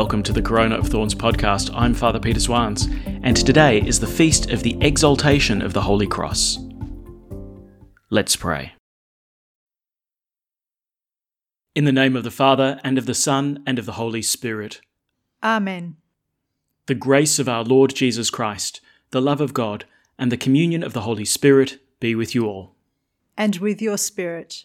welcome to the Corona of Thorns podcast. I'm Father Peter Swans, and today is the feast of the exaltation of the Holy Cross. Let's pray. In the name of the Father, and of the Son, and of the Holy Spirit. Amen. The grace of our Lord Jesus Christ, the love of God, and the communion of the Holy Spirit be with you all. And with your spirit.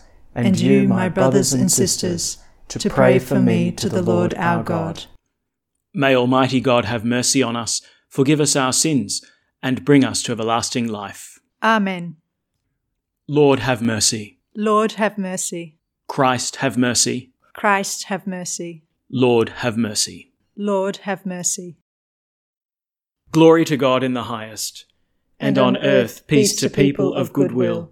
and you, my brothers and sisters, to pray for me to the Lord our God. May Almighty God have mercy on us, forgive us our sins, and bring us to everlasting life. Amen. Lord, have mercy. Lord, have mercy. Christ, have mercy. Christ, have mercy. Lord, have mercy. Lord, have mercy. Glory to God in the highest, and, on earth peace to people of good will.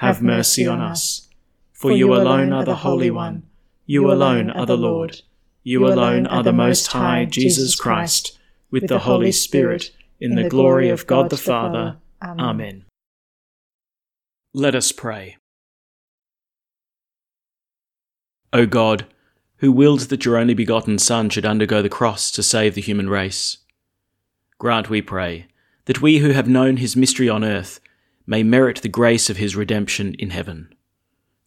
have mercy on us. For you alone are the Holy One, you alone are the Lord, you alone are the Most High Jesus Christ, with the Holy Spirit, in the glory of God the Father. Amen. Let us pray. O God, who willed that your only begotten Son should undergo the cross to save the human race, grant, we pray, that we who have known his mystery on earth may merit the grace of his redemption in heaven.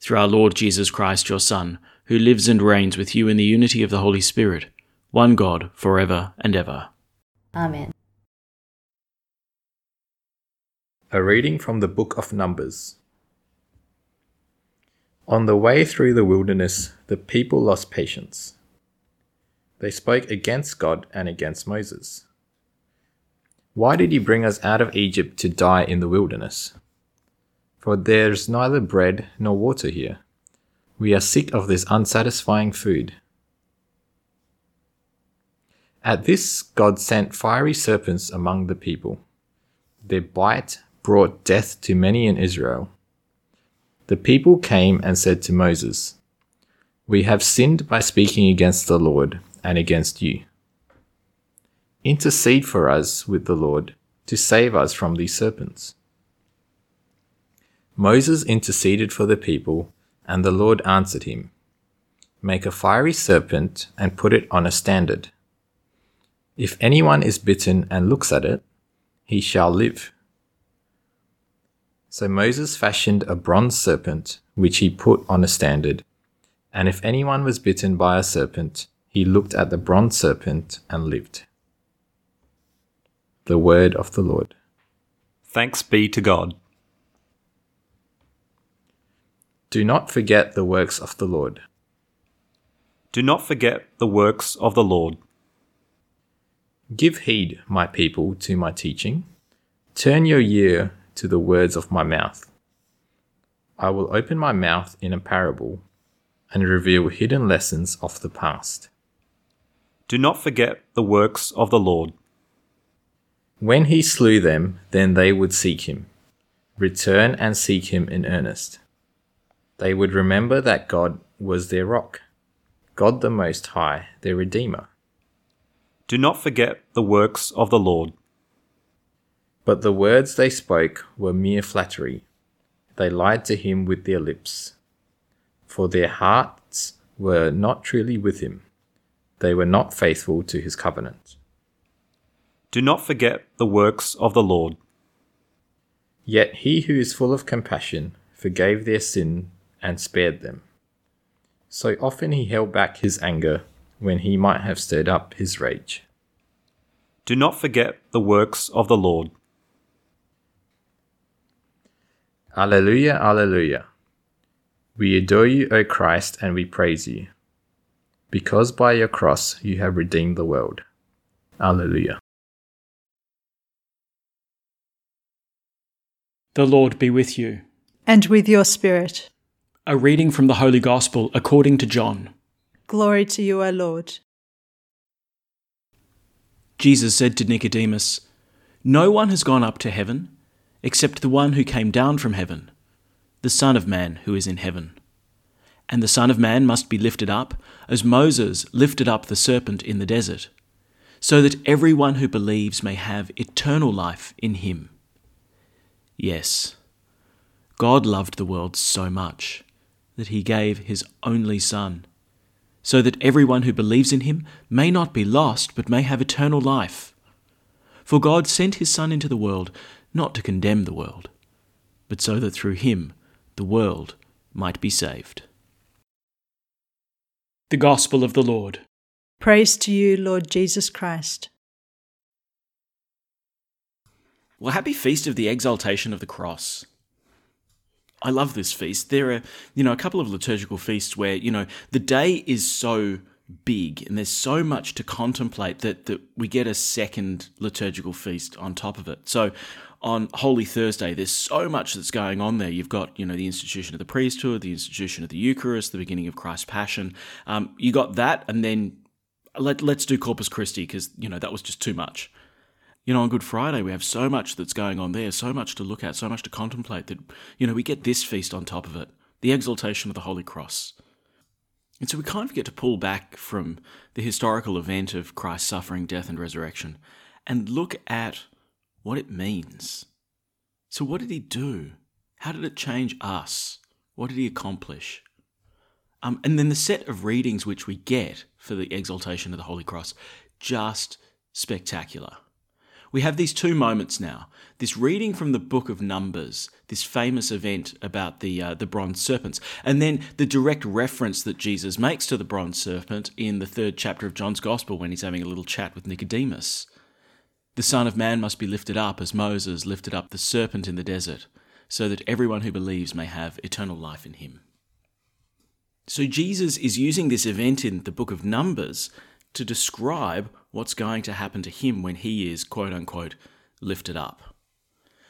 Through our Lord Jesus Christ, your Son, who lives and reigns with you in the unity of the Holy Spirit, one God, for ever and ever. Amen. A reading from the Book of Numbers. On the way through the wilderness, the people lost patience. They spoke against God and against Moses. Why did he bring us out of Egypt to die in the wilderness? For there's neither bread nor water here. We are sick of this unsatisfying food. At this, God sent fiery serpents among the people. Their bite brought death to many in Israel. The people came and said to Moses, We have sinned by speaking against the Lord and against you. Intercede for us with the Lord to save us from these serpents. Moses interceded for the people, and the Lord answered him Make a fiery serpent and put it on a standard. If anyone is bitten and looks at it, he shall live. So Moses fashioned a bronze serpent, which he put on a standard. And if anyone was bitten by a serpent, he looked at the bronze serpent and lived. The word of the Lord. Thanks be to God. Do not forget the works of the Lord. Do not forget the works of the Lord. Give heed, my people, to my teaching. Turn your ear to the words of my mouth. I will open my mouth in a parable and reveal hidden lessons of the past. Do not forget the works of the Lord. When he slew them, then they would seek him, return and seek him in earnest. They would remember that God was their rock, God the Most High, their Redeemer. Do not forget the works of the Lord. But the words they spoke were mere flattery. They lied to him with their lips. For their hearts were not truly with him. They were not faithful to his covenant. Do not forget the works of the Lord. Yet he who is full of compassion forgave their sin and spared them. So often he held back his anger when he might have stirred up his rage. Do not forget the works of the Lord. Alleluia, Alleluia. We adore you, O Christ, and we praise you, because by your cross you have redeemed the world. Alleluia. The Lord be with you. And with your spirit. A reading from the Holy Gospel according to John. Glory to you, O Lord. Jesus said to Nicodemus, No one has gone up to heaven except the one who came down from heaven, the Son of Man who is in heaven. And the Son of Man must be lifted up, as Moses lifted up the serpent in the desert, so that everyone who believes may have eternal life in him. Yes, God loved the world so much that he gave his only Son, so that everyone who believes in him may not be lost, but may have eternal life. For God sent his Son into the world not to condemn the world, but so that through him the world might be saved. The Gospel of the Lord. Praise to you, Lord Jesus Christ. Well, happy feast of the exaltation of the cross. I love this feast. There are, you know, a couple of liturgical feasts where, you know, the day is so big and there's so much to contemplate that, that we get a second liturgical feast on top of it. So on Holy Thursday, there's so much that's going on there. You've got, you know, the institution of the priesthood, the institution of the Eucharist, the beginning of Christ's Passion. Um, you got that, and then let, let's do Corpus Christi because, you know, that was just too much you know, on Good Friday, we have so much that's going on there, so much to look at, so much to contemplate that, you know, we get this feast on top of it the exaltation of the Holy Cross. And so we kind of get to pull back from the historical event of Christ's suffering, death, and resurrection and look at what it means. So, what did he do? How did it change us? What did he accomplish? Um, and then the set of readings which we get for the exaltation of the Holy Cross, just spectacular we have these two moments now this reading from the book of Numbers, this famous event about the, uh, the bronze serpents, and then the direct reference that Jesus makes to the bronze serpent in the third chapter of John's Gospel when he's having a little chat with Nicodemus. The Son of Man must be lifted up as Moses lifted up the serpent in the desert, so that everyone who believes may have eternal life in him. So Jesus is using this event in the book of Numbers to describe what's going to happen to him when he is, quote unquote, lifted up.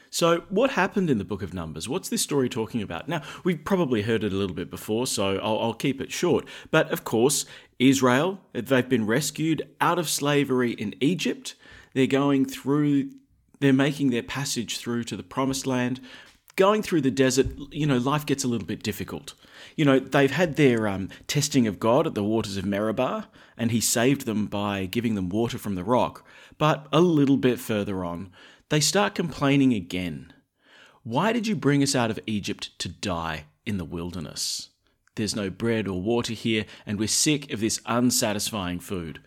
So, what happened in the book of Numbers? What's this story talking about? Now, we've probably heard it a little bit before, so I'll, I'll, keep it short. But of course, Israel, they've been rescued out of slavery in Egypt. They're going through, they're making their passage through to the promised land. Going through the desert, you know, life gets a little bit difficult. You know, they've had their um, testing of God at the waters of Meribah, and he saved them by giving them water from the rock. But a little bit further on, they start complaining again. Why did you bring us out of Egypt to die in the wilderness? There's no bread or water here, and we're sick of this unsatisfying food.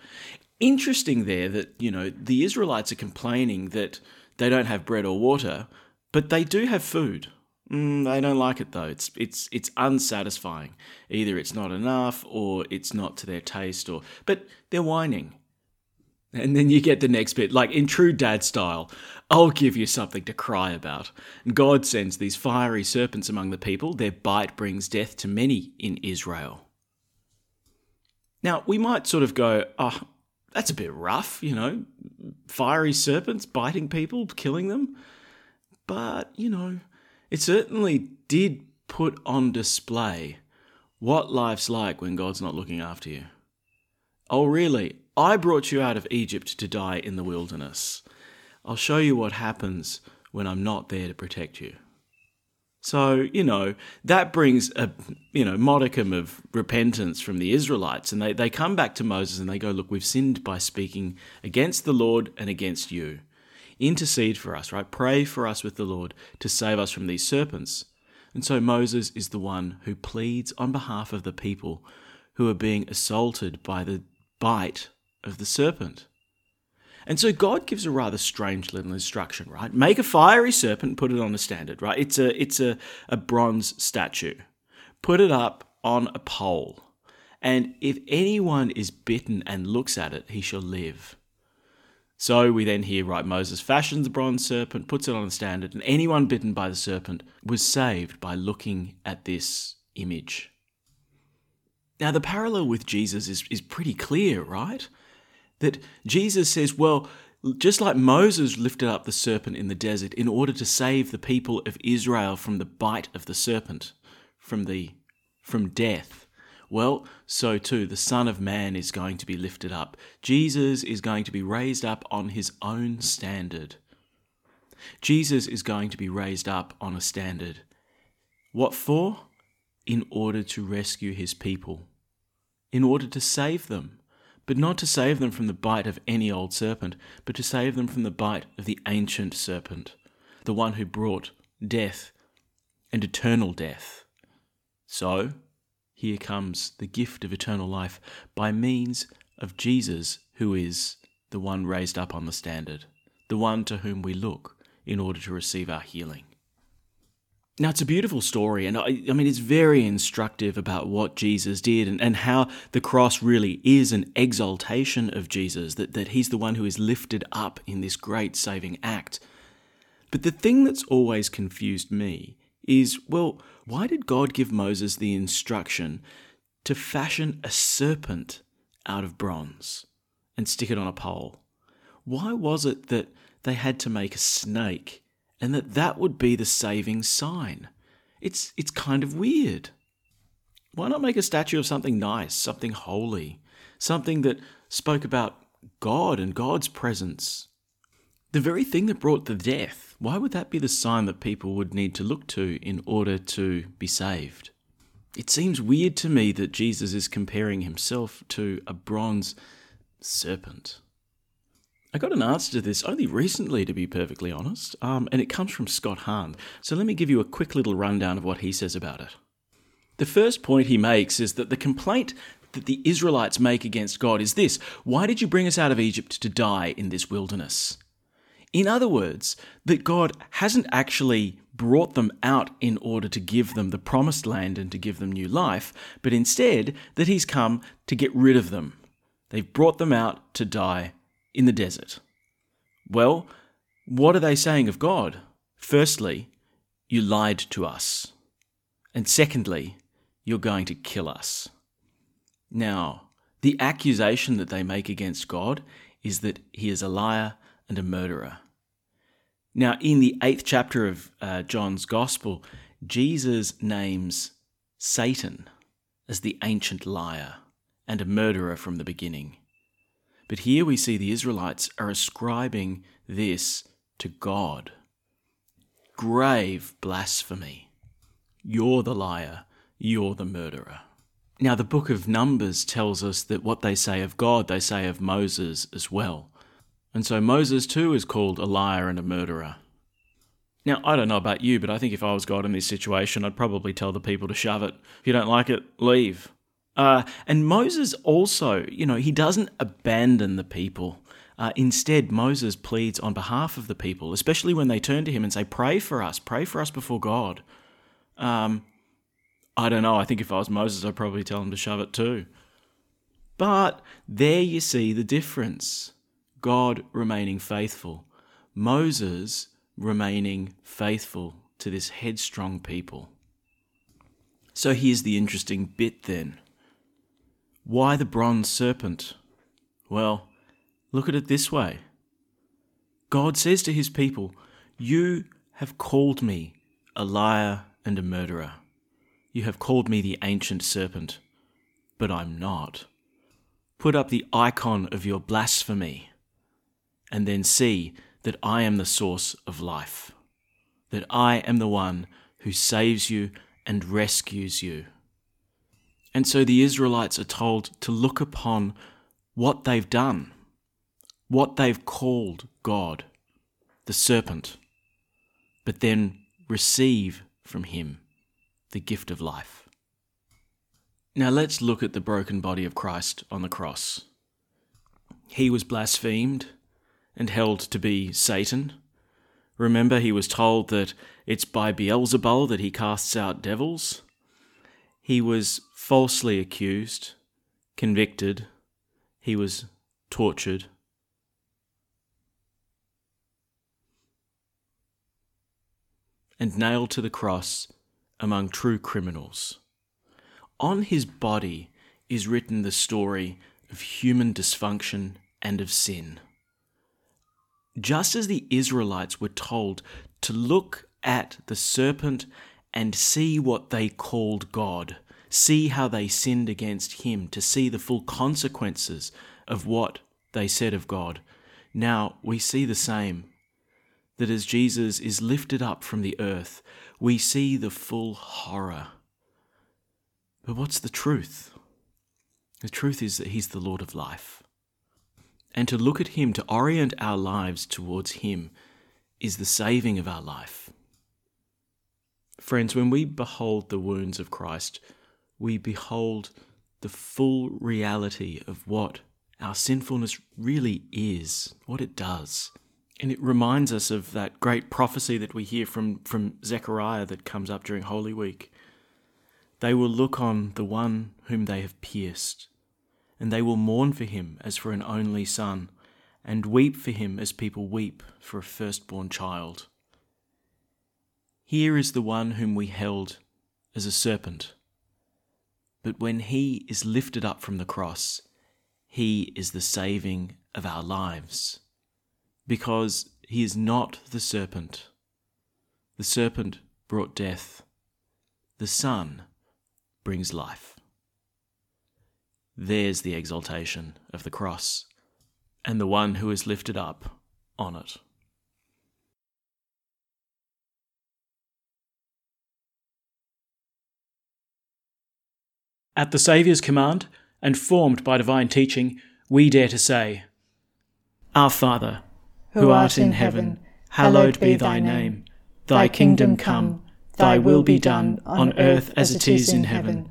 Interesting there that, you know, the Israelites are complaining that they don't have bread or water, but they do have food. Mm, they don't like it though. It's it's it's unsatisfying. Either it's not enough, or it's not to their taste, or but they're whining. And then you get the next bit, like in true dad style. I'll give you something to cry about. And God sends these fiery serpents among the people. Their bite brings death to many in Israel. Now we might sort of go, oh, that's a bit rough, you know, fiery serpents biting people, killing them. But you know it certainly did put on display what life's like when God's not looking after you. Oh, really? I brought you out of Egypt to die in the wilderness. I'll show you what happens when I'm not there to protect you. So, you know, that brings a, you know, modicum of repentance from the Israelites. And they, they come back to Moses and they go, Look, we've sinned by speaking against the Lord and against you intercede for us, right? Pray for us with the Lord to save us from these serpents. And so Moses is the one who pleads on behalf of the people who are being assaulted by the bite of the serpent. And so God gives a rather strange little instruction, right? Make a fiery serpent put it on a standard, right? It's a it's a, a bronze statue. Put it up on a pole and if anyone is bitten and looks at it, he shall live. So we then hear, right, Moses fashions the bronze serpent, puts it on a standard, and anyone bitten by the serpent was saved by looking at this image. Now, the parallel with Jesus is, is pretty clear, right? That Jesus says, well, just like Moses lifted up the serpent in the desert in order to save the people of Israel from the bite of the serpent, from the from death. Well, so too the Son of Man is going to be lifted up. Jesus is going to be raised up on his own standard. Jesus is going to be raised up on a standard. What for? In order to rescue his people, in order to save them but not to save them from the bite of any old serpent, but to save them from the bite of the ancient serpent, the one who brought death and eternal death. So, here comes the gift of eternal life by means of Jesus, who is the one raised up on the standard, the one to whom we look in order to receive our healing. Now, it's a beautiful story, and I, I, mean, it's very instructive about what Jesus did and, and how the cross really is an exaltation of Jesus, that, that he's the one who is lifted up in this great saving act. But the thing that's always confused me is well, why did God give Moses the instruction to fashion a serpent out of bronze and stick it on a pole? Why was it that they had to make a snake? and that that would be the saving sign. It's, it's kind of weird. Why not make a statue of something nice, something holy, something that spoke about God and God's presence? The very thing that brought the death, why would that be the sign that people would need to look to in order to be saved? It seems weird to me that Jesus is comparing himself to a bronze serpent. I got an answer to this only recently, to be perfectly honest, um, and it comes from Scott Hahn. So let me give you a quick little rundown of what he says about it. The first point he makes is that the complaint that the Israelites make against God is this Why did you bring us out of Egypt to die in this wilderness? In other words, that God hasn't actually brought them out in order to give them the promised land and to give them new life, but instead that He's come to get rid of them. They've brought them out to die in the desert? Well, what are they saying of God? Firstly, you lied to us. And secondly, you're going to kill us. Now, the accusation that they make against God is that he is a liar and a murderer. Now, in the eighth chapter of uh, John's Gospel, Jesus names Satan as the ancient liar and a murderer from the beginning. But here we see the Israelites are ascribing this to God. Grave blasphemy. You're the liar. You're the murderer. Now, the book of Numbers tells us that what they say of God, they say of Moses as well. And so Moses too is called a liar and a murderer. Now, I don't know about you, but I think if I was God in this situation, I'd probably tell the people to shove it. If you don't like it, leave. Uh, and Moses also, you know, he doesn't abandon the people. Uh, instead, Moses pleads on behalf of the people, especially when they turn to him and say, Pray for us, pray for us before God. Um, I don't know. I think if I was Moses, I'd probably tell him to shove it too. But there you see the difference God remaining faithful, Moses remaining faithful to this headstrong people. So here's the interesting bit then. Why the bronze serpent? Well, look at it this way God says to his people, You have called me a liar and a murderer. You have called me the ancient serpent, but I'm not. Put up the icon of your blasphemy, and then see that I am the source of life, that I am the one who saves you and rescues you. And so the Israelites are told to look upon what they've done, what they've called God, the serpent, but then receive from him the gift of life. Now let's look at the broken body of Christ on the cross. He was blasphemed and held to be Satan. Remember, he was told that it's by Beelzebul that he casts out devils. He was falsely accused convicted, he was tortured. And nailed to the cross among true criminals. On his body is written the story of human dysfunction and of sin. Just as the Israelites were told to look at the serpent and see what they called God, see how they sinned against Him, to see the full consequences of what they said of God. Now we see the same. That as Jesus is lifted up from the earth, we see the full horror. But what's the truth? The truth is that He's the Lord of life. And to look at Him, to orient our lives towards Him, is the saving of our life. Friends, when we behold the wounds of Christ, we behold the full reality of what our sinfulness really is, what it does. And it reminds us of that great prophecy that we hear from, from Zechariah that comes up during Holy Week. They will look on the one whom they have pierced, and they will mourn for him as for an only son, and weep for him as people weep for a firstborn child. Here is the one whom we held as a serpent. But when he is lifted up from the cross, he is the saving of our lives. Because he is not the serpent. The serpent brought death. The Son brings life. There's the exaltation of the cross, and the one who is lifted up on it. At the Saviour's command, and formed by divine teaching, we dare to say, Our Father, who art in heaven, hallowed be thy name. Thy kingdom come Thy will be done on earth as it is in heaven.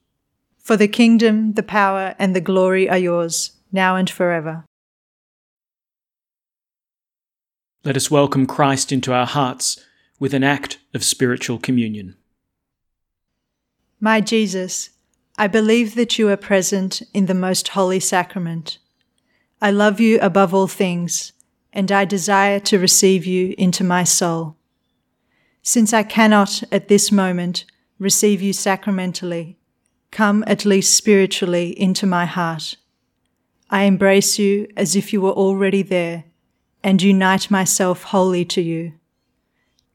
For the kingdom, the power, and the glory are yours, now and forever. Let us welcome Christ into our hearts with an act of spiritual communion. My Jesus, I believe that you are present in the most holy sacrament. I love you above all things, and I desire to receive you into my soul. Since I cannot at this moment receive you sacramentally, come at least spiritually into my heart. I embrace you as if you were already there and unite myself wholly to you.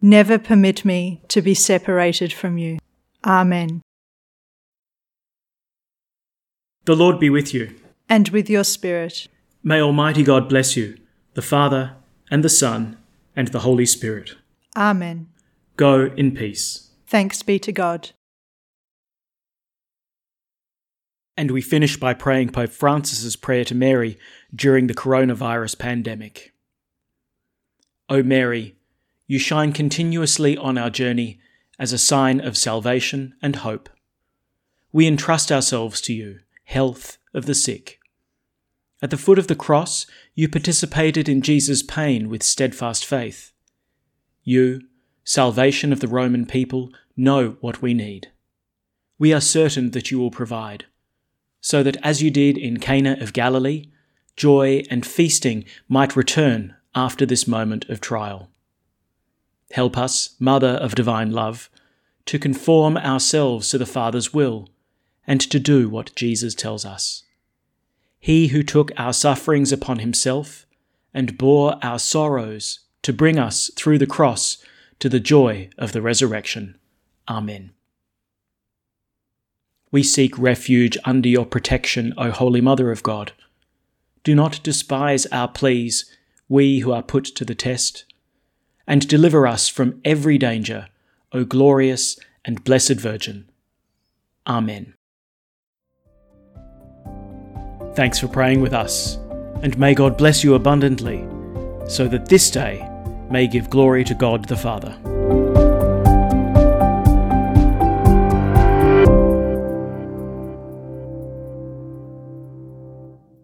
Never permit me to be separated from you. Amen. The Lord be with you. And with your spirit. May Almighty God bless you, the Father, and the Son, and the Holy Spirit. Amen. Go in peace. Thanks be to God. And we finish by praying Pope Francis's prayer to Mary during the coronavirus pandemic. O Mary, you shine continuously on our journey as a sign of salvation and hope. We entrust ourselves to you, health of the sick. At the foot of the cross, you participated in Jesus' pain with steadfast faith. You, salvation of the Roman people, know what we need. We are certain that you will provide, so that as you did in Cana of Galilee, joy and feasting might return after this moment of trial. Help us, Mother of Divine Love, to conform ourselves to the Father's will and to do what Jesus tells us. He who took our sufferings upon himself and bore our sorrows to bring us through the cross to the joy of the resurrection. Amen. We seek refuge under your protection, O Holy Mother of God. Do not despise our pleas, we who are put to the test, and deliver us from every danger, O glorious and blessed Virgin. Amen. Thanks for praying with us, and may God bless you abundantly, so that this day may give glory to God the Father.